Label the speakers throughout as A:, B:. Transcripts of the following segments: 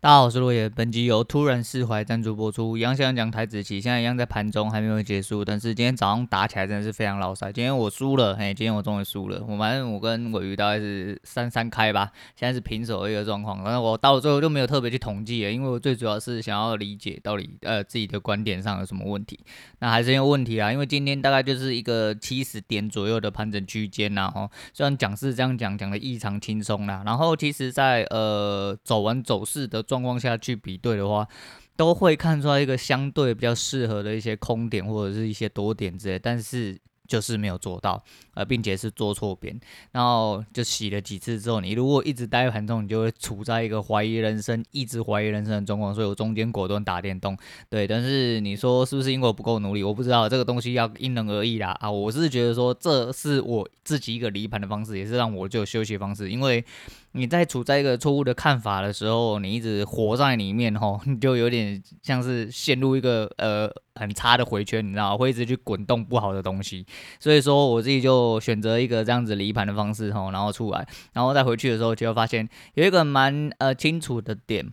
A: 大家好，我是落叶。本集由突然释怀赞助播出。一样想讲台子棋，现在一样在盘中，还没有结束。但是今天早上打起来真的是非常老赛。今天我输了，嘿，今天我终于输了。我反正我跟鮪鱼大概是三三开吧，现在是平手的一个状况。但是我到了最后就没有特别去统计了，因为我最主要是想要理解到底呃自己的观点上有什么问题。那还是有问题啊，因为今天大概就是一个七十点左右的盘整区间呐。哦，虽然讲是这样讲，讲的异常轻松啦。然后其实在呃走完走势的状况下去。比对的话，都会看出来一个相对比较适合的一些空点或者是一些多点之类，但是。就是没有做到，呃，并且是做错边，然后就洗了几次之后，你如果一直待在盘中，你就会处在一个怀疑人生、一直怀疑人生的状况。所以我中间果断打电动，对。但是你说是不是因为我不够努力？我不知道这个东西要因人而异啦。啊，我是觉得说这是我自己一个离盘的方式，也是让我就休息方式。因为你在处在一个错误的看法的时候，你一直活在里面吼，你就有点像是陷入一个呃。很差的回圈，你知道？会一直去滚动不好的东西，所以说我自己就选择一个这样子离盘的方式吼，然后出来，然后再回去的时候，就会发现有一个蛮呃清楚的点，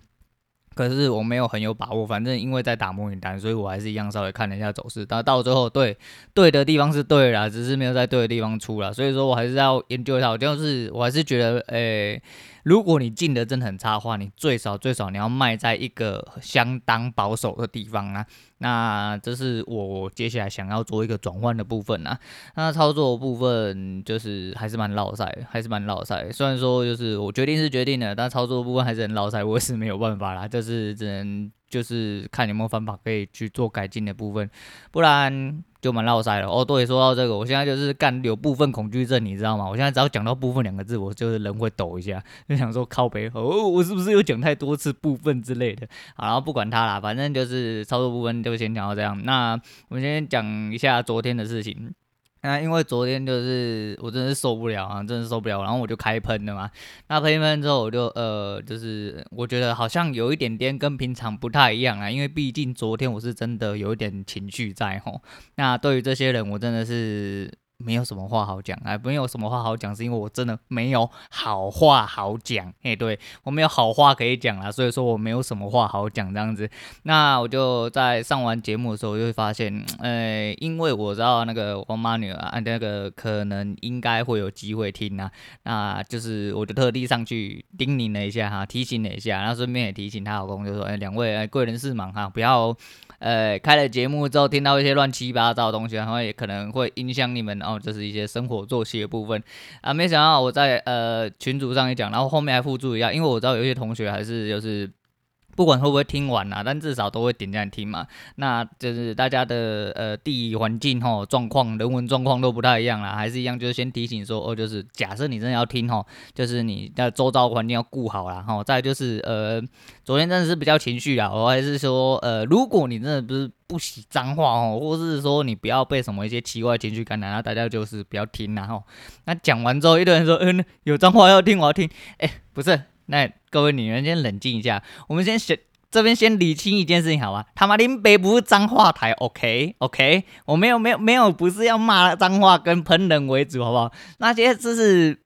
A: 可是我没有很有把握。反正因为在打模拟单，所以我还是一样稍微看了一下走势。但到最后，对对的地方是对啦，只是没有在对的地方出了。所以说我还是要研究一下。我就是我还是觉得，诶、如果你进的真的很差的话，你最少最少你要卖在一个相当保守的地方啊。那这是我接下来想要做一个转换的部分啊。那操作部分就是还是蛮绕赛，还是蛮绕赛。虽然说就是我决定是决定了，但操作部分还是很绕赛，我也是没有办法啦。就是只能就是看有没有方法可以去做改进的部分，不然。就蛮落赛了哦。对，说到这个，我现在就是干有部分恐惧症，你知道吗？我现在只要讲到“部分”两个字，我就是人会抖一下，就想说靠北哦，我是不是又讲太多次“部分”之类的？好，然后不管它啦，反正就是操作部分就先讲到这样。那我们先讲一下昨天的事情。那因为昨天就是我真的是受不了啊，真的受不了，然后我就开喷了嘛。那喷一喷之后，我就呃，就是我觉得好像有一点点跟平常不太一样啊，因为毕竟昨天我是真的有一点情绪在吼。那对于这些人，我真的是。没有什么话好讲，哎，没有什么话好讲，是因为我真的没有好话好讲，哎，对，我没有好话可以讲啦，所以说我没有什么话好讲这样子。那我就在上完节目的时候，就会发现，呃，因为我知道那个王妈女啊，那个可能应该会有机会听啊，那就是我就特地上去叮咛了一下哈，提醒了一下，然后顺便也提醒她老公，就说，哎，两位哎，贵人事忙哈，不要。呃，开了节目之后听到一些乱七八糟的东西，然后也可能会影响你们哦，这是一些生活作息的部分啊。没想到我在呃群组上也讲，然后后面还附注一下，因为我知道有些同学还是就是。不管会不会听完啊，但至少都会点赞听嘛。那就是大家的呃地理环境吼状况、人文状况都不太一样啦，还是一样，就是先提醒说哦，就是假设你真的要听吼，就是你的周遭环境要顾好啦。吼。再就是呃，昨天真的是比较情绪啊，我还是说呃，如果你真的不是不喜脏话哦，或是说你不要被什么一些奇怪情绪感染，那大家就是不要听啦吼。那讲完之后，一堆人说嗯，有脏话要听，我要听。哎，不是。那各位女人先冷静一下，我们先先这边先理清一件事情，好吧？他妈林北不是脏话台，OK OK，我没有没有没有，不是要骂脏话跟喷人为主，好不好？那些就是。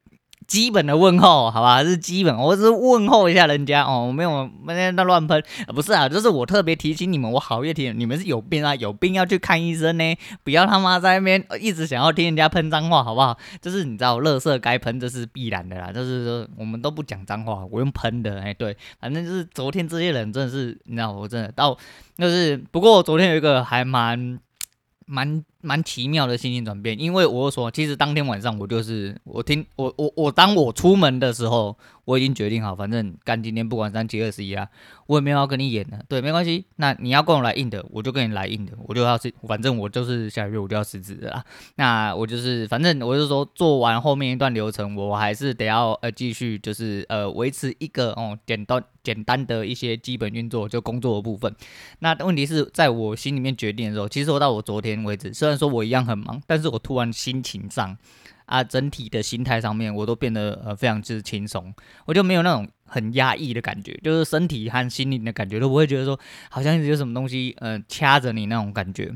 A: 基本的问候，好吧，是基本，我只是问候一下人家哦，没有没在那乱喷，不是啊，就是我特别提醒你们，我好乐听，你们是有病啊，有病要去看医生呢，不要他妈在那边一直想要听人家喷脏话，好不好？就是你知道，垃圾该喷这是必然的啦，就是说我们都不讲脏话，我用喷的，哎，对，反正就是昨天这些人真的是，你知道，我真的到就是，不过昨天有一个还蛮。蛮蛮奇妙的心情转变，因为我说，其实当天晚上我就是我听我我我当我出门的时候，我已经决定好，反正干今天不管三七二十一啊，我也没有要跟你演的，对，没关系。那你要跟我来硬的，我就跟你来硬的，我就要是反正我就是下个月我就要辞职的啦。那我就是反正我就说做完后面一段流程，我还是得要呃继续就是呃维持一个哦简单简单的一些基本运作，就工作的部分。那问题是在我心里面决定的时候，其实我到我昨天。为止，虽虽然说我一样很忙，但是我突然心情上啊，整体的心态上面，我都变得呃非常之轻松，我就没有那种很压抑的感觉，就是身体和心灵的感觉都不会觉得说好像有什么东西呃掐着你那种感觉。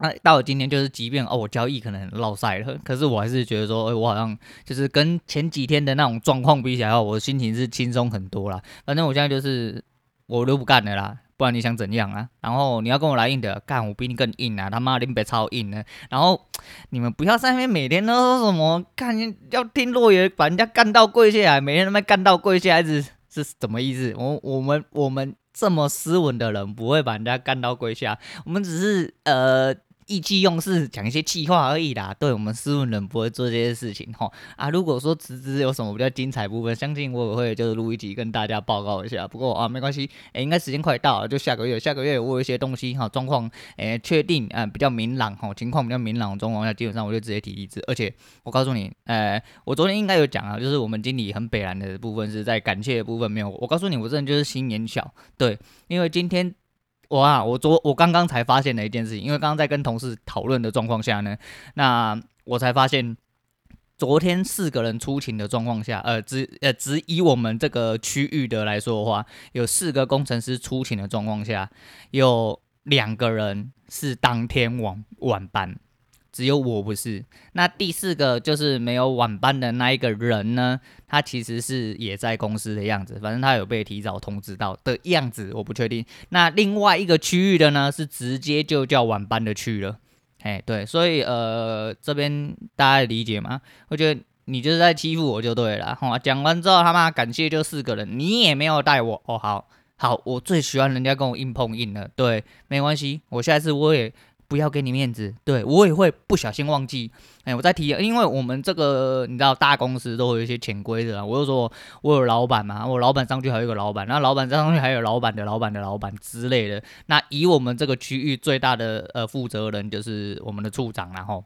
A: 那、到了今天，就是即便哦我交易可能很落赛了，可是我还是觉得说，哎，我好像就是跟前几天的那种状况比起来的话，我的心情是轻松很多啦。反正我现在就是。我都不干了啦。不然你想怎样啊？然后你要跟我来硬的，干我比你更硬啊！他妈林北超硬的。然后你们不要在那边每天都说什么干要听落叶把人家干到跪下来，每天他妈干到跪下还是是什么意思？我我们我们这么斯文的人不会把人家干到跪下，我们只是呃。意气用事讲一些气话而已啦，对，我们斯文人不会做这些事情吼啊。如果说辞职有什么比较精彩部分，相信我也会就是录一集跟大家报告一下。不过啊，没关系，诶、欸，应该时间快到了，就下个月，下个月我有一些东西哈，状况诶确定啊、比较明朗哈，情况比较明朗的状况下，基本上我就直接提离职。而且我告诉你，诶、呃，我昨天应该有讲啊，就是我们经理很北烂的部分是在感谢的部分没有。我告诉你，我这人就是心眼小，对，因为今天。我啊，我昨我刚刚才发现了一件事情，因为刚刚在跟同事讨论的状况下呢，那我才发现，昨天四个人出勤的状况下，呃，只呃只以我们这个区域的来说的话，有四个工程师出勤的状况下，有两个人是当天晚晚班。只有我不是，那第四个就是没有晚班的那一个人呢，他其实是也在公司的样子，反正他有被提早通知到的样子，我不确定。那另外一个区域的呢，是直接就叫晚班的去了，哎，对，所以呃，这边大家理解吗？我觉得你就是在欺负我就对了。好，讲完之后他妈感谢就四个人，你也没有带我哦，好好，我最喜欢人家跟我硬碰硬了，对，没关系，我下次我也。不要给你面子，对，我也会不小心忘记。哎，我再提，因为我们这个你知道大公司都会有一些潜规则啊。我就说我有老板嘛，我老板上去还有一个老板，那老板上去还有老板的老板的老板之类的。那以我们这个区域最大的呃负责人就是我们的处长，然后。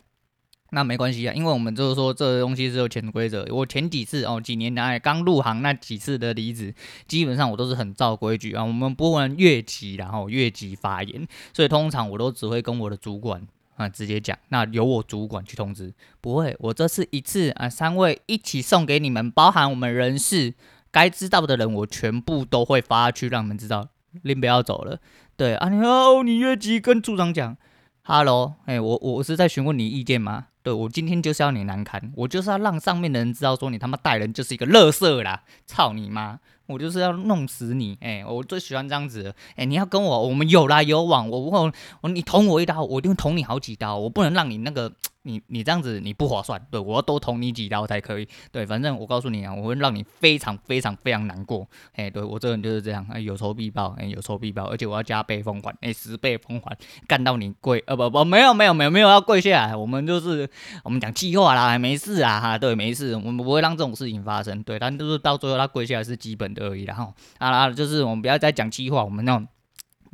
A: 那没关系啊，因为我们就是说这个东西是有潜规则。我前几次哦，几年来刚入行那几次的离职，基本上我都是很照规矩啊。我们不能越级，然后越级发言，所以通常我都只会跟我的主管啊直接讲，那由我主管去通知。不会，我这次一次啊，三位一起送给你们，包含我们人事该知道的人，我全部都会发去让你们知道，林不要走了。对啊，你好，你越级跟处长讲哈喽哎，我我是在询问你意见吗？对，我今天就是要你难堪，我就是要让上面的人知道说你他妈带人就是一个乐色啦，操你妈！我就是要弄死你，哎、我最喜欢这样子，哎、你要跟我，我们有来有往，我我我你捅我一刀，我一定捅你好几刀，我不能让你那个。你你这样子你不划算，对，我要多捅你几刀才可以，对，反正我告诉你啊，我会让你非常非常非常难过，哎，对我这个人就是这样，哎，有仇必报，哎，有仇必报，而且我要加倍奉还，哎，十倍奉还，干到你跪，呃，不不，没有没有没有没有要跪下来，我们就是我们讲气话啦，没事啊，哈，对，没事，我们不会让这种事情发生，对，但就是到最后他跪下来是基本的而已，然后啊，就是我们不要再讲气话，我们那种。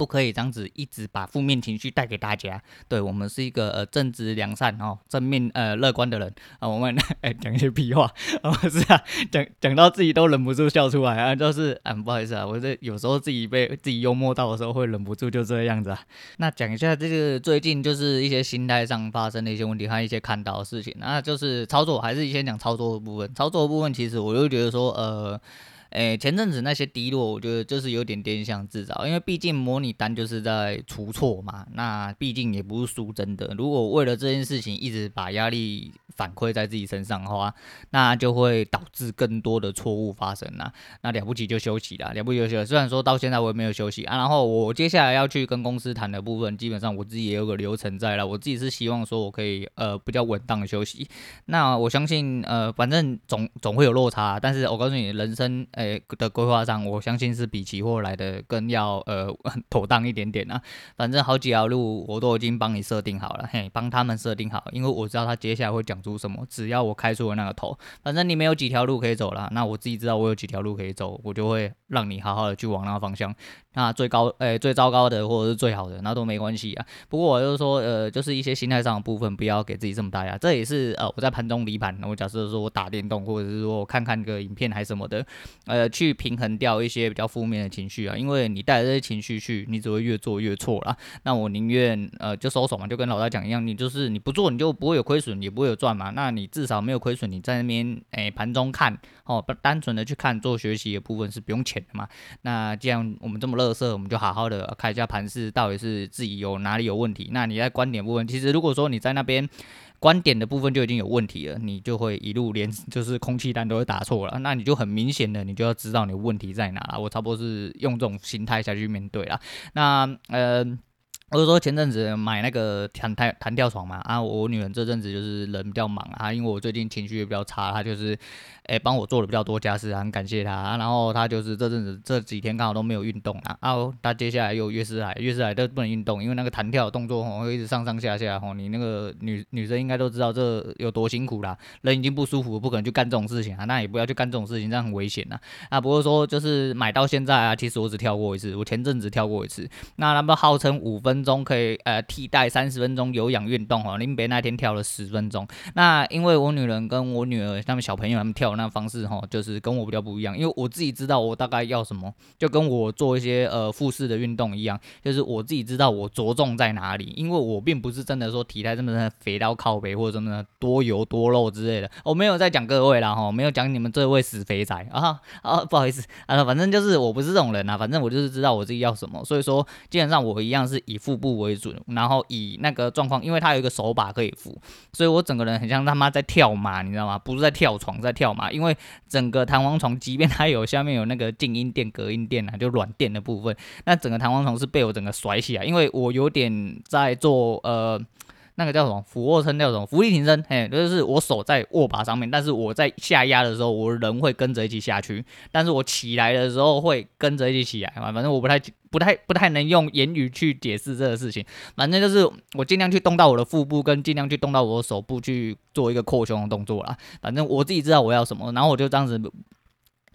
A: 不可以这样子一直把负面情绪带给大家。对，我们是一个呃正直良善哦正面呃乐观的人啊。我们 哎讲一些屁话啊，是啊，讲讲到自己都忍不住笑出来啊，就是嗯、啊、不好意思啊，我这有时候自己被自己幽默到的时候会忍不住就这样子啊。那讲一下这个最近就是一些心态上发生的一些问题和一些看到的事情，那就是操作还是先讲操作的部分。操作的部分其实我就觉得说呃。诶，前阵子那些低落，我觉得就是有点变相自找，因为毕竟模拟单就是在出错嘛，那毕竟也不是输真的。如果为了这件事情一直把压力反馈在自己身上的话，那就会导致更多的错误发生呐。那了不起就休息啦，了不起就休息。虽然说到现在我也没有休息啊，然后我接下来要去跟公司谈的部分，基本上我自己也有个流程在了。我自己是希望说我可以呃比较稳当的休息。那我相信呃反正总总会有落差，但是我告诉你，人生诶的规划上，我相信是比期货来的更要呃妥当一点点啊。反正好几条路我都已经帮你设定好了，嘿，帮他们设定好，因为我知道他接下来会讲出。什么？只要我开出了那个头，反正你没有几条路可以走了，那我自己知道我有几条路可以走，我就会让你好好的去往那个方向。那最高，诶、最糟糕的或者是最好的，那都没关系啊。不过我就是说，呃，就是一些心态上的部分，不要给自己这么大压。这也是呃，我在盘中离盘，我假设说我打电动，或者是说我看看个影片还什么的，呃，去平衡掉一些比较负面的情绪啊。因为你带着这些情绪去，你只会越做越错啦。那我宁愿呃就收手嘛，就跟老大讲一样，你就是你不做，你就不会有亏损，也不会有赚嘛。那你至少没有亏损，你在那边诶盘中看哦，不单纯的去看做学习的部分是不用钱的嘛。那既然我们这么乐色，我们就好好的看一下盘势到底是自己有哪里有问题。那你在观点部分，其实如果说你在那边观点的部分就已经有问题了，你就会一路连就是空气弹都会打错了，那你就很明显的，你就要知道你问题在哪了。我差不多是用这种心态下去面对了。那呃。我是说前阵子买那个弹弹弹跳床嘛，啊，我女儿这阵子就是人比较忙啊，因为我最近情绪也比较差，她就是，诶帮我做了比较多家事，很感谢他，然后他就是这阵子这几天刚好都没有运动啊，啊，他接下来又月事来，月事来都不能运动，因为那个弹跳动作吼会一直上上下下吼，你那个女女生应该都知道这有多辛苦啦，人已经不舒服，不可能去干这种事情啊，那也不要去干这种事情，这样很危险呐，啊，不过说就是买到现在啊，其实我只跳过一次，我前阵子跳过一次，那他们号称五分钟可以呃。替代三十分钟有氧运动哦，林北那天跳了十分钟。那因为我女人跟我女儿他们小朋友他们跳那方式哈，就是跟我比较不一样。因为我自己知道我大概要什么，就跟我做一些呃复式的运动一样，就是我自己知道我着重在哪里。因为我并不是真的说体态这么的肥到靠北或者什么的多油多肉之类的，我没有在讲各位啦哈，没有讲你们这位死肥仔啊啊，不好意思啊，反正就是我不是这种人啊，反正我就是知道我自己要什么，所以说基本上我一样是以腹部为准。然后以那个状况，因为它有一个手把可以扶，所以我整个人很像他妈在跳马，你知道吗？不是在跳床，在跳马。因为整个弹簧床，即便它有下面有那个静音垫、隔音垫啊，就软垫的部分，那整个弹簧床是被我整个甩起来，因为我有点在做呃。那个叫什么？俯卧撑，叫什么？浮力挺身，嘿，就是我手在握把上面，但是我在下压的时候，我人会跟着一起下去，但是我起来的时候会跟着一起起来嘛，反正我不太、不太、不太能用言语去解释这个事情，反正就是我尽量去动到我的腹部，跟尽量去动到我的手部去做一个扩胸的动作啦，反正我自己知道我要什么，然后我就这样子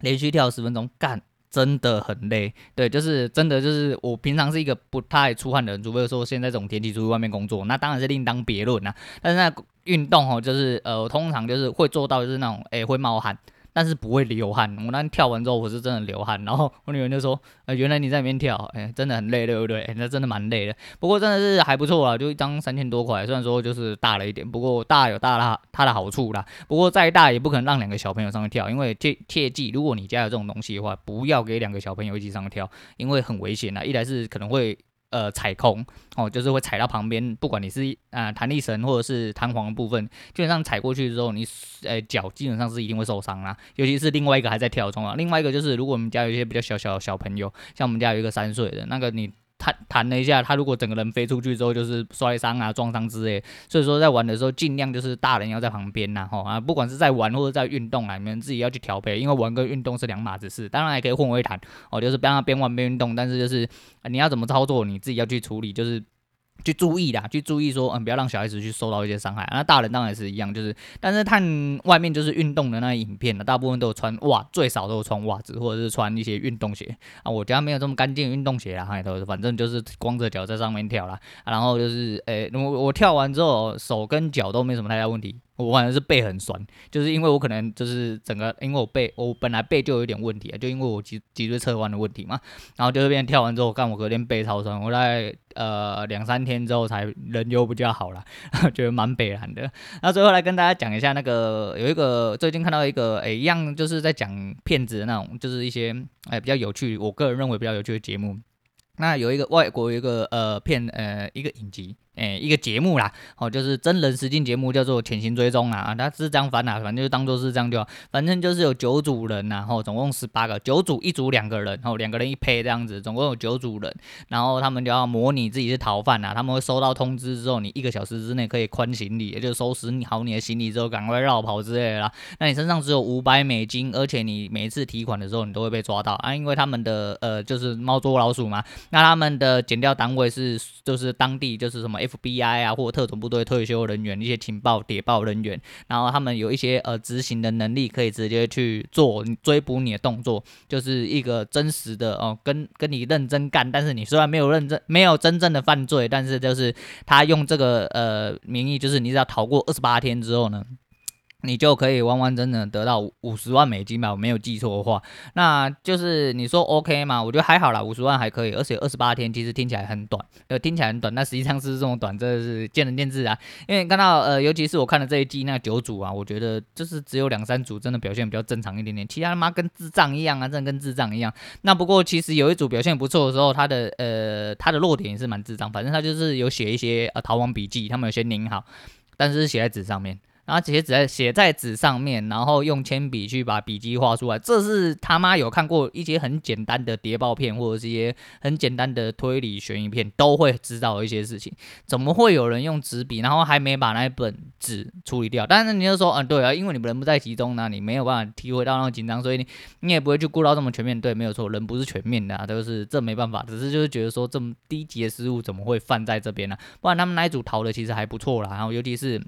A: 连续跳十分钟干。真的很累，对，就是真的就是我平常是一个不太出汗的人，除非说现在这种天气出去外面工作，那当然是另当别论啦。但是那运动哦，就是呃，通常就是会做到就是那种诶、会冒汗。但是不会流汗，我那天跳完之后我是真的流汗，然后我女儿就说，呃，原来你在里面跳，哎，真的很累，对不对？哎，那真的蛮累的，不过真的是还不错啊，就一张三千多块，虽然说就是大了一点，不过大有大的它的好处啦。不过再大也不可能让两个小朋友上去跳，因为切切记，如果你家有这种东西的话，不要给两个小朋友一起上去跳，因为很危险啊。一来是可能会。呃，踩空哦，就是会踩到旁边，不管你是啊弹力绳或者是弹簧的部分，基本上踩过去之后，你呃脚基本上是一定会受伤啦。尤其是另外一个还在跳中啊，另外一个就是如果我们家有一些比较小小小朋友，像我们家有一个三岁的那个你。弹弹了一下，他如果整个人飞出去之后，就是摔伤啊、撞伤之类。所以说，在玩的时候，尽量就是大人要在旁边呐，吼啊，不管是在玩或者在运动啊，你们自己要去调配，因为玩跟运动是两码子事。当然也可以混为一谈，哦，就是不让他边玩边运动，但是就是你要怎么操作，你自己要去处理，就是。去注意啦，去注意说，嗯，不要让小孩子去受到一些伤害。那大人当然也是一样，就是，但是看外面就是运动的那影片呢，大部分都有穿袜，最少都有穿袜子，或者是穿一些运动鞋啊。我家没有这么干净运动鞋啦，哈，都反正就是光着脚在上面跳啦。然后就是，诶、我我跳完之后，手跟脚都没什么太大问题。我反正是背很酸，就是因为我可能就是整个，因为我背我本来背就有点问题啊，就因为我脊脊椎侧弯的问题嘛，然后就这边跳完之后，干我隔天背超酸，我在呃两三天之后才人又比较好了，觉得蛮悲凉的。那最后来跟大家讲一下那个有一个最近看到一个诶、一样就是在讲骗子的那种，就是一些诶、比较有趣，我个人认为比较有趣的节目。那有一个外国有一个呃骗呃一个影集。诶、欸，一个节目啦，哦，就是真人实境节目，叫做《潜行追踪》啦，啊，它是这样翻啦，反正就当做是这样就好，反正就是有九组人呐，然后总共十八个，九组一组两个人，然后两个人一配这样子，总共有九组人，然后他们就要模拟自己是逃犯呐，他们会收到通知之后，你一个小时之内可以宽行李，也就是收拾你好你的行李之后，赶快绕跑之类的啦。那你身上只有五百美金，而且你每次提款的时候，你都会被抓到啊，因为他们的呃就是猫捉老鼠嘛，那他们的检调单位是就是当地就是什么 FBI 啊或者特种部队退休人员，一些情报谍报人员，然后他们有一些呃执行的能力，可以直接去做追捕你的动作，就是一个真实的哦，跟跟你认真干，但是你虽然没有认真，没有真正的犯罪，但是就是他用这个呃名义，就是你只要逃过二十八天之后呢。你就可以完完整整得到五十万美金吧，我没有记错的话，那就是你说 OK 嘛？我觉得还好啦，五十万还可以，而且二十八天其实听起来很短，呃，听起来很短，那实际上是这种短，真的是见仁见智啊。因为看到呃，尤其是我看的这一季那九组啊，我觉得就是只有两三组真的表现比较正常一点点，其他他妈跟智障一样啊，真的跟智障一样。那不过其实有一组表现不错的时候，他的呃他的弱点也是蛮智障，反正他就是有写一些呃逃亡笔记，他们有些拧好。但是写在纸上面。然后写纸在写在纸上面，然后用铅笔去把笔记画出来。这是他妈有看过一些很简单的谍报片，或者是一些很简单的推理悬疑片，都会知道一些事情。怎么会有人用纸笔，然后还没把那一本纸处理掉？但是你就说，嗯，对啊，因为你人不在其中呢，你没有办法体会到那种紧张，所以你你也不会去顾到这么全面。对，没有错，人不是全面的啊，都是这没办法。只是就是觉得说，这么低级的失误怎么会犯在这边呢？不然他们那一组逃的其实还不错啦，然后尤其是。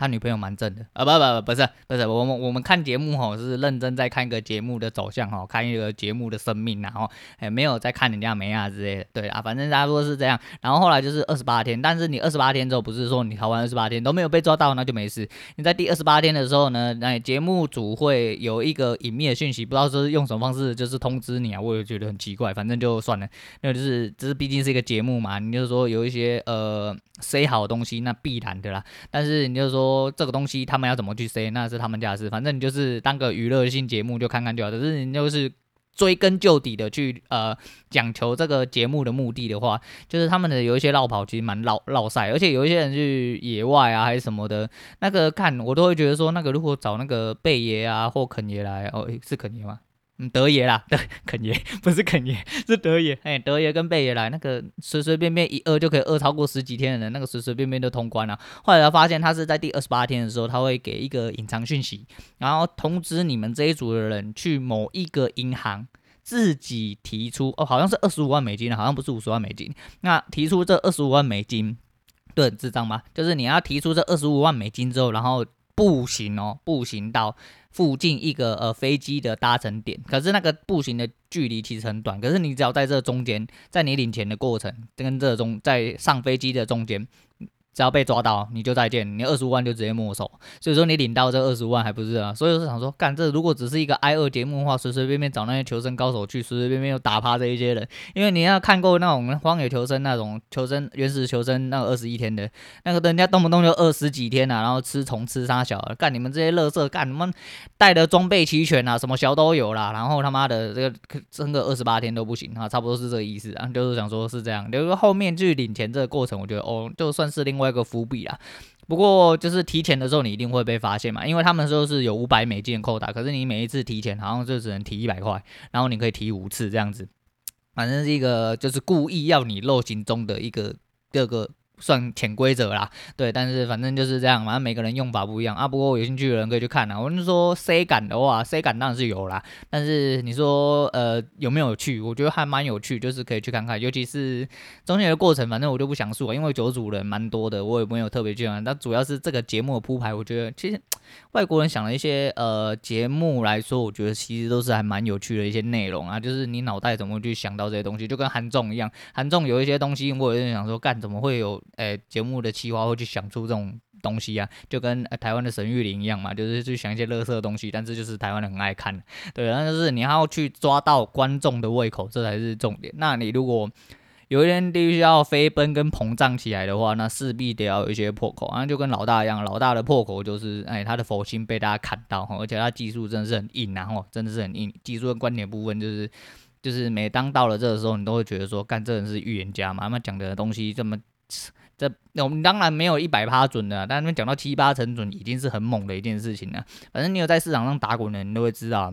A: 他女朋友蛮正的啊，不不不，不是不是，我们我们看节目吼是认真在看一个节目的走向吼，看一个节目的生命，然后哎没有在看人家没啊之类的，对啊，反正大家说是这样。然后后来就是二十八天，但是你二十八天之后不是说你逃完二十八天都没有被抓到，那就没事。你在第二十八天的时候呢，那节目组会有一个隐秘的讯息，不知道是用什么方式，就是通知你啊，我也觉得很奇怪，反正就算了，那就是这是毕竟是一个节目嘛，你就是说有一些呃。塞好东西那必然的啦，但是你就说说这个东西他们要怎么去塞，那是他们家的事。反正你就是当个娱乐性节目就看看就好。可是你就是追根究底的去呃讲求这个节目的目的的话，就是他们的有一些绕跑其实蛮绕绕赛，而且有一些人去野外啊还是什么的，那个看我都会觉得说那个如果找那个贝爷啊或肯爷来哦，是肯爷吗？嗯，德爷啦，对，肯爷 不是肯爷，是德爷。哎，德爷跟贝爷来，那个随随便便一饿就可以饿超过十几天的人，那个随随便便就通关了。后来发现他是在第二十八天的时候，他会给一个隐藏讯息，然后通知你们这一组的人去某一个银行自己提出，哦，好像是二十五万美金，好像不是五十万美金。那提出这二十五万美金，对，智障吗？就是你要提出这二十五万美金之后，然后步行哦，步行到。附近一个呃飞机的搭乘点，可是那个步行的距离其实很短，可是你只要在这中间，在你领钱的过程跟这中在上飞机的中间。只要被抓到，你就再见，你二十五万就直接没收。所以说你领到这二十五万还不是啊？所以我是想说，干这如果只是一个 I 二节目的话，随随便便找那些求生高手去，随随便便就打趴这一些人。因为你要看过那种荒野求生那种求生原始求生那个二十一天的那个，人家动不动就二十几天啊，然后吃虫吃沙小，干你们这些乐色，干你们带的装备齐全啊，什么小都有啦，然后他妈的这个撑个二十八天都不行啊，差不多是这个意思啊，就是想说是这样，就是后面去领钱这个过程，我觉得哦，就算是另外。外一个伏笔啦，不过就是提前的时候你一定会被发现嘛，因为他们说是有五百美金扣打，可是你每一次提前好像就只能提一百块，然后你可以提五次这样子，反正是一个就是故意要你漏行中的一个这个。算潜规则啦，对，但是反正就是这样，反正每个人用法不一样啊。不过有兴趣的人可以去看啊。我就说 C 感的话，C 感当然是有啦，但是你说呃有没有趣？我觉得还蛮有趣，就是可以去看看，尤其是中间的过程，反正我就不详述了，因为九组人蛮多的，我也没有特别去看。但主要是这个节目的铺排，我觉得其实 外国人想的一些呃节目来说，我觉得其实都是还蛮有趣的一些内容啊。就是你脑袋怎么去想到这些东西，就跟韩综一样，韩综有一些东西，我有点想说，干怎么会有？诶，节目的企划会去想出这种东西啊，就跟台湾的沈玉琳一样嘛，就是去想一些乐色的东西，但是就是台湾人很爱看，对，那就是你要去抓到观众的胃口，这才是重点。那你如果有一天必须要飞奔跟膨胀起来的话，那势必得要有一些破口啊，就跟老大一样，老大的破口就是，哎，他的佛心被大家砍到，而且他技术真的是很硬啊，吼，真的是很硬，技术跟观点部分就是，就是每当到了这个时候，你都会觉得说，干这人是预言家嘛，他们讲的东西这么。这我们当然没有一百趴准的，但是讲到七八成准，已经是很猛的一件事情了。反正你有在市场上打滚的，你都会知道。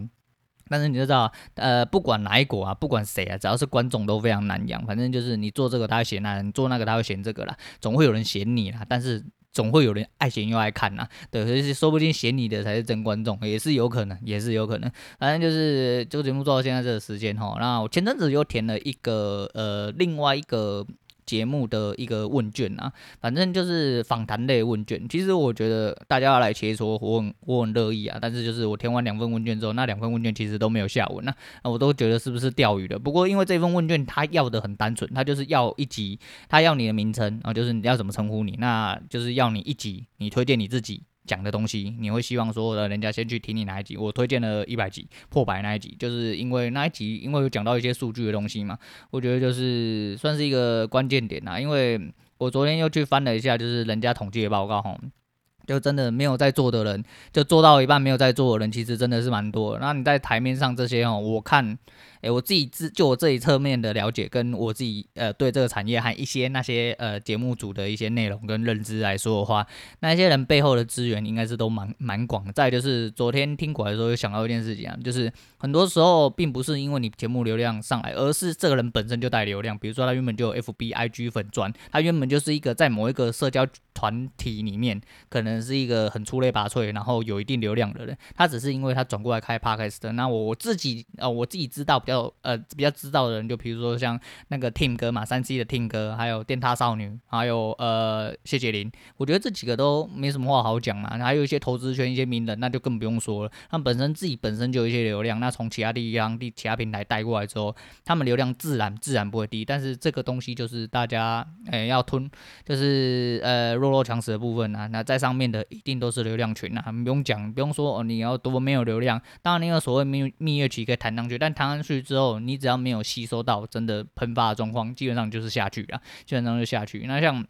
A: 但是你就知道，呃，不管哪一国啊，不管谁啊，只要是观众都非常难养。反正就是你做这个他会嫌那，你做那个他会嫌这个啦，总会有人嫌你啦。但是总会有人爱嫌又爱看呐，对，所以说不定嫌你的才是真观众，也是有可能，也是有可能。反正就是这个节目做到现在这个时间哈，那我前阵子又填了一个呃，另外一个。节目的一个问卷啊，反正就是访谈类问卷。其实我觉得大家要来切磋，我很我很乐意啊。但是就是我填完两份问卷之后，那两份问卷其实都没有下文，那我都觉得是不是钓鱼的？不过因为这份问卷他要的很单纯，他就是要一集，他要你的名称啊，就是你要怎么称呼你，那就是要你一集，你推荐你自己。讲的东西，你会希望说的人家先去听你哪一集？我推荐了一百集破百那一集，就是因为那一集，因为有讲到一些数据的东西嘛，我觉得就是算是一个关键点呐。因为我昨天又去翻了一下，就是人家统计的报告哈，就真的没有在做的人，就做到一半没有在做的人，其实真的是蛮多。那你在台面上这些哦，我看。诶，我自己自就我这一侧面的了解，跟我自己呃对这个产业和一些那些呃节目组的一些内容跟认知来说的话，那些人背后的资源应该是都蛮蛮广。再就是昨天听过来的时候，又想到一件事情啊，就是很多时候并不是因为你节目流量上来，而是这个人本身就带流量。比如说他原本就有 FB、IG 粉专，他原本就是一个在某一个社交团体里面可能是一个很出类拔萃，然后有一定流量的人，他只是因为他转过来开 Podcast 的。那我自己呃我自己知道比较呃比较知道的人，就比如说像那个 Tim 哥嘛，三 C 的 Tim 哥，还有电獭少女，还有呃谢谢林，我觉得这几个都没什么话好讲嘛。还有一些投资圈一些名人，那就更不用说了，他们本身自己本身就有一些流量，那从其他地方地其他平台带过来之后，他们流量自然自然不会低。但是这个东西就是大家呃、要吞，就是呃弱肉强食的部分啊。那在上面的一定都是流量群啊，不用讲，不用说哦，你要多没有流量，当然你有所谓蜜蜜月期可以弹上去，但弹上去之后，你只要没有吸收到真的喷发的状况，基本上就是下去了，基本上就下去。那像。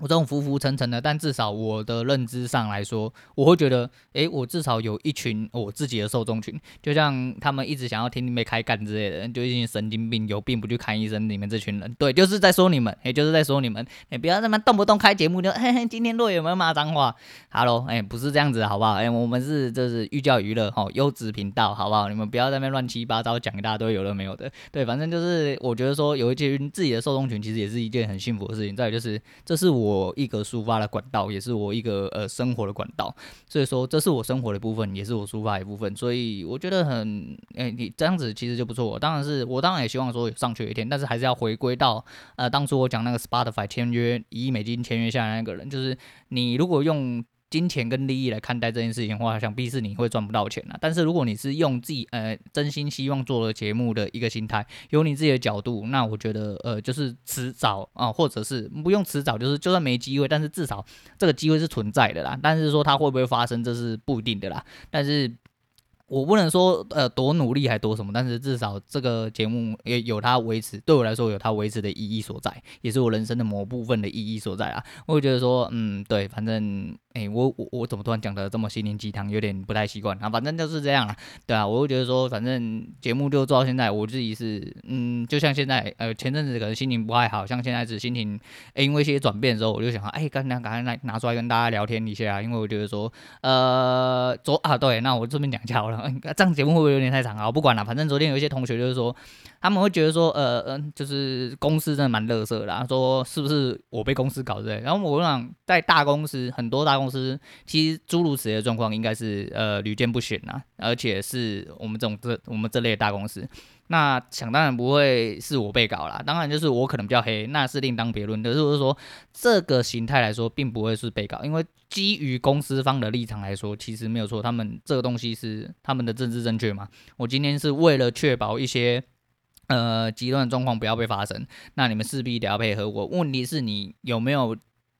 A: 我这种浮浮沉沉的，但至少我的认知上来说，我会觉得，诶，我至少有一群我自己的受众群，就像他们一直想要听你们开干之类的，就一群神经病，有病不去看医生，你们这群人，对，就是在说你们，诶，就是在说你们，诶，不要他妈动不动开节目就，嘿嘿，今天洛有没有骂脏话？Hello，诶，不是这样子，好不好？诶，我们是就是寓教于乐，哈，优质频道，好不好？你们不要在那乱七八糟讲一大堆有的没有的，对，反正就是我觉得说有一群自己的受众群，其实也是一件很幸福的事情。再有就是，这是我。我一个抒发的管道，也是我一个呃生活的管道，所以说这是我生活的部分，也是我抒发一部分，所以我觉得很，哎、你这样子其实就不错。当然是我当然也希望说有上去一天，但是还是要回归到呃当初我讲那个 Spotify 签约一亿美金签约下来那个人，就是你如果用。金钱跟利益来看待这件事情的话，想必是你会赚不到钱啊。但是如果你是用自己呃真心希望做的节目的一个心态，有你自己的角度，那我觉得呃就是迟早啊、或者是不用迟早，就是就算没机会，但是至少这个机会是存在的啦。但是说它会不会发生，这是不一定的啦。但是。我不能说呃多努力还多什么，但是至少这个节目也有它维持，对我来说有它维持的意义所在，也是我人生的某部分的意义所在啊。我会觉得说，嗯，对，反正，哎、我我我怎么突然讲的这么心灵鸡汤，有点不太习惯啊。反正就是这样了，对啊，我就觉得说，反正节目就做到现在，我自己是，嗯，就像现在，呃，前阵子可能心情不太好，像现在是心情，哎、因为一些转变的时候，我就想，哎、欸，刚刚赶快来拿出来跟大家聊天一下，因为我觉得说，呃，昨啊，对，那我这边讲一下好了。嗯，这样节目会不会有点太长啊？我不管了，反正昨天有一些同学就是说，他们会觉得说，呃，嗯，就是公司真的蛮垃圾的啦，说是不是我被公司搞的？然后我想，在大公司，很多大公司其实诸如此类的状况应该是呃屡见不鲜呐，而且是我们这种这我们这类的大公司。那想当然不会是我被搞啦，当然就是我可能比较黑，那是另当别论。可是我是说，这个形态来说，并不会是被搞，因为基于公司方的立场来说，其实没有错，他们这个东西是他们的政治正确嘛。我今天是为了确保一些呃极端的状况不要被发生，那你们势必得要配合我。问题是你有没有？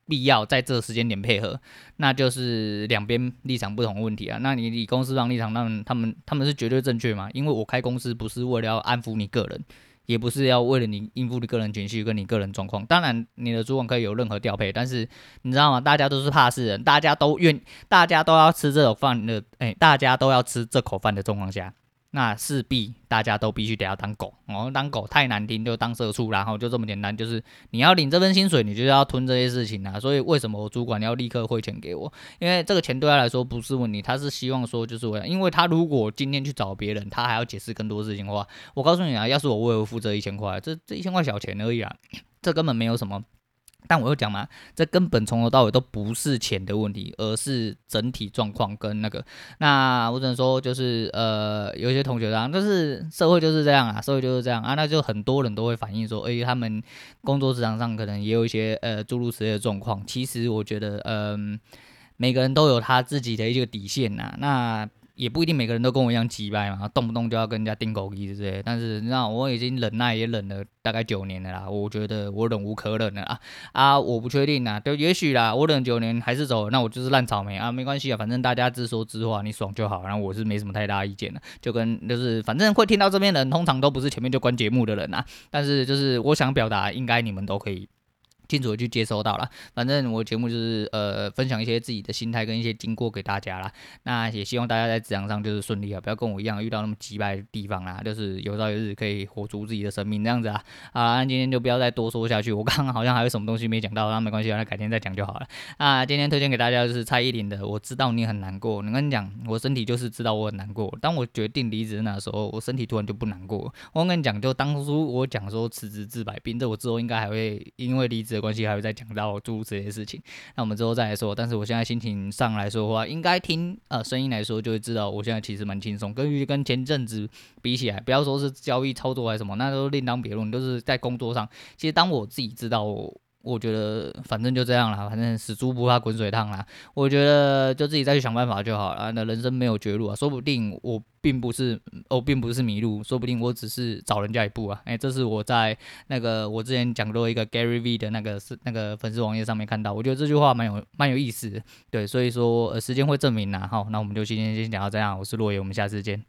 A: 必要在这个时间点配合，那就是两边立场不同的问题啊。那你以公司方立场，那他们他们是绝对正确吗？因为我开公司不是为了要安抚你个人，也不是要为了你应付你个人情绪跟你个人状况。当然，你的主管可以有任何调配，但是你知道吗？大家都是怕事人，大家都愿，大家都要吃这口饭的，哎，大家都要吃这口饭的状况下。那势必大家都必须得要当狗哦，当狗太难听就当社畜，然后就这么简单，就是你要领这份薪水，你就要吞这些事情啊。所以为什么我主管要立刻汇钱给我？因为这个钱对他来说不是问题，他是希望说就是为了，因为他如果今天去找别人，他还要解释更多事情的话，我告诉你啊，要是我为我负责一千块，这这一千块小钱而已啊，这根本没有什么。但我又讲嘛，这根本从头到尾都不是钱的问题，而是整体状况跟那个。那我只能说，就是呃，有一些同学啊，就是社会就是这样啊，社会就是这样啊，那就很多人都会反映说，哎，他们工作职场上可能也有一些呃诸如此类的状况。其实我觉得，嗯、每个人都有他自己的一个底线呐、那也不一定每个人都跟我一样急掰嘛，动不动就要跟人家钉狗屁之类。但是你知道，我已经忍耐也忍了大概九年了啦，我觉得我忍无可忍了啊啊！我不确定啊，就也许啦，我忍九年还是走，那我就是烂草莓啊，没关系啊，反正大家自说自话，你爽就好。然后我是没什么太大意见的，就跟就是反正会听到这边人，通常都不是前面就关节目的人啊。但是就是我想表达，应该你们都可以。清楚的去接收到了，反正我节目就是呃分享一些自己的心态跟一些经过给大家啦。那也希望大家在职场上就是顺利啊，不要跟我一样遇到那么击败的地方啦，就是有朝一日可以活出自己的生命这样子啊。啊，那今天就不要再多说下去，我刚刚好像还有什么东西没讲到，那没关系，那改天再讲就好了。啊，今天推荐给大家就是蔡依林的《我知道你很难过》。我跟你讲，我身体就是知道我很难过。当我决定离职那时候，我身体突然就不难过。我跟你讲，就当初我讲说辞职治百病，这我之后应该还会因为离职关系还会再讲到诸这些事情。那我们之后再来说。但是我现在心情上来说的话，应该听呃声音来说就会知道，我现在其实蛮轻松。跟跟前阵子比起来，不要说是交易操作还是什么，那都另当别论。都是在工作上，其实当我自己知道。我觉得反正就这样啦，反正死猪不怕滚水烫啦。我觉得就自己再去想办法就好了。那人生没有绝路啊，说不定我并不是，我并不是迷路，说不定我只是早人家一步啊。哎，这是我在那个我之前讲过一个 Gary V 的那个是那个粉丝网页上面看到，我觉得这句话蛮有蛮有意思。对，所以说呃时间会证明啦。好，那我们就今天先讲到这样，我是洛爷，我们下次见。